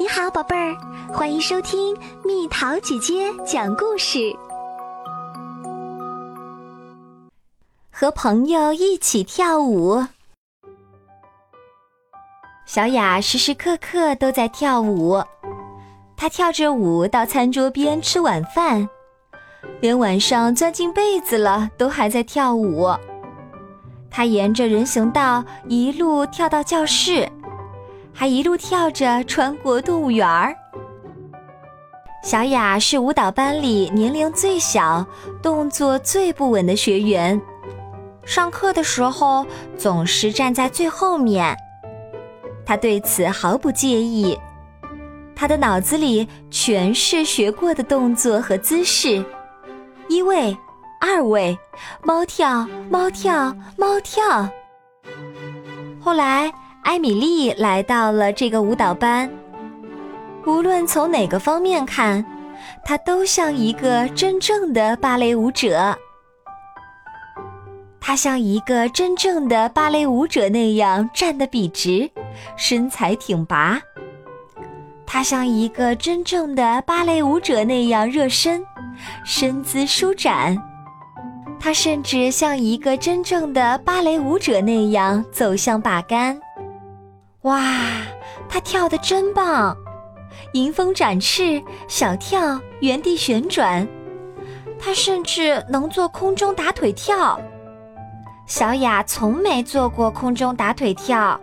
你好，宝贝儿，欢迎收听蜜桃姐姐讲故事。和朋友一起跳舞，小雅时时刻刻都在跳舞。她跳着舞到餐桌边吃晚饭，连晚上钻进被子了都还在跳舞。她沿着人行道一路跳到教室。还一路跳着穿过动物园儿。小雅是舞蹈班里年龄最小、动作最不稳的学员，上课的时候总是站在最后面。她对此毫不介意，她的脑子里全是学过的动作和姿势：一位、二位，猫跳，猫跳，猫跳。后来。艾米丽来到了这个舞蹈班。无论从哪个方面看，她都像一个真正的芭蕾舞者。她像一个真正的芭蕾舞者那样站得笔直，身材挺拔。她像一个真正的芭蕾舞者那样热身，身姿舒展。她甚至像一个真正的芭蕾舞者那样走向把杆。哇，他跳得真棒！迎风展翅，小跳，原地旋转。他甚至能做空中打腿跳。小雅从没做过空中打腿跳。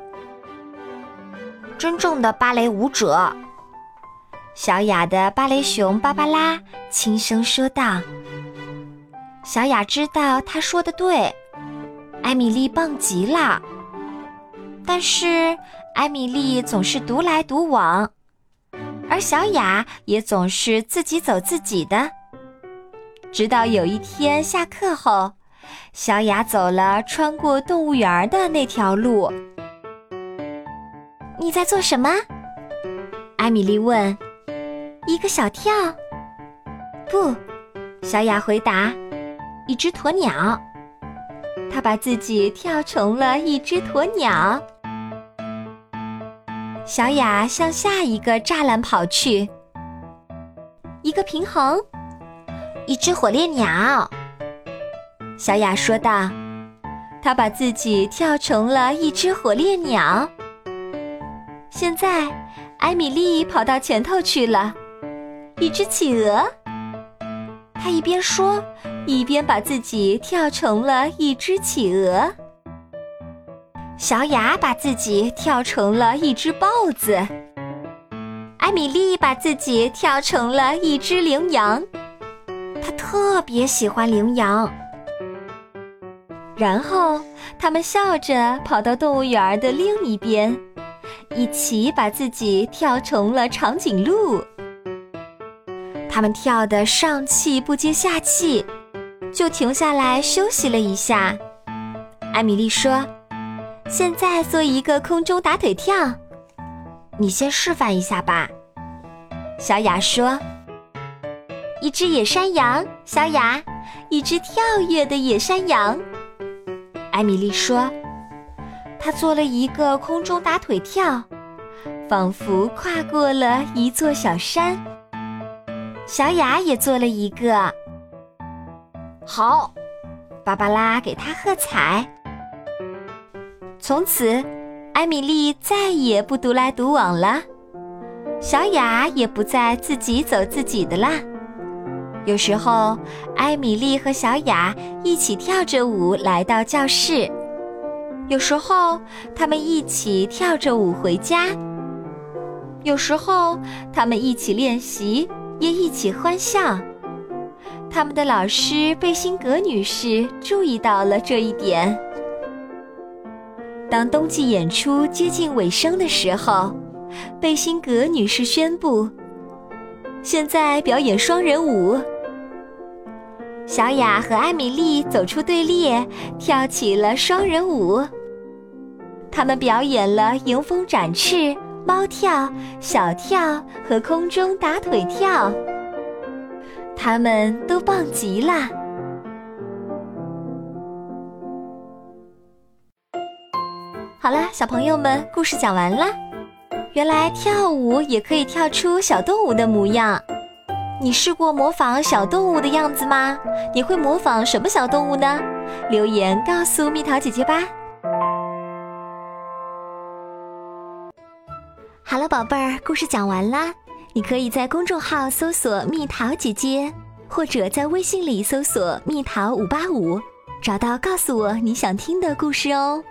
真正的芭蕾舞者，小雅的芭蕾熊芭芭拉轻声说道。小雅知道他说的对，艾米丽棒极了。但是。艾米丽总是独来独往，而小雅也总是自己走自己的。直到有一天下课后，小雅走了穿过动物园的那条路。你在做什么？艾米丽问。一个小跳。不，小雅回答。一只鸵鸟。她把自己跳成了一只鸵鸟。小雅向下一个栅栏跑去。一个平衡，一只火烈鸟。小雅说道：“她把自己跳成了一只火烈鸟。”现在，艾米丽跑到前头去了。一只企鹅。她一边说，一边把自己跳成了一只企鹅。小雅把自己跳成了一只豹子，艾米丽把自己跳成了一只羚羊，她特别喜欢羚羊。然后他们笑着跑到动物园的另一边，一起把自己跳成了长颈鹿。他们跳得上气不接下气，就停下来休息了一下。艾米丽说。现在做一个空中打腿跳，你先示范一下吧。小雅说：“一只野山羊。”小雅，一只跳跃的野山羊。艾米丽说：“她做了一个空中打腿跳，仿佛跨过了一座小山。”小雅也做了一个。好，芭芭拉给她喝彩。从此，艾米丽再也不独来独往了，小雅也不再自己走自己的啦。有时候，艾米丽和小雅一起跳着舞来到教室；有时候，他们一起跳着舞回家；有时候，他们一起练习，也一起欢笑。他们的老师贝辛格女士注意到了这一点。当冬季演出接近尾声的时候，贝辛格女士宣布：“现在表演双人舞。”小雅和艾米丽走出队列，跳起了双人舞。他们表演了迎风展翅、猫跳、小跳和空中打腿跳。他们都棒极了。好了，小朋友们，故事讲完了。原来跳舞也可以跳出小动物的模样。你试过模仿小动物的样子吗？你会模仿什么小动物呢？留言告诉蜜桃姐姐吧。好了，宝贝儿，故事讲完啦。你可以在公众号搜索“蜜桃姐姐”，或者在微信里搜索“蜜桃五八五”，找到告诉我你想听的故事哦。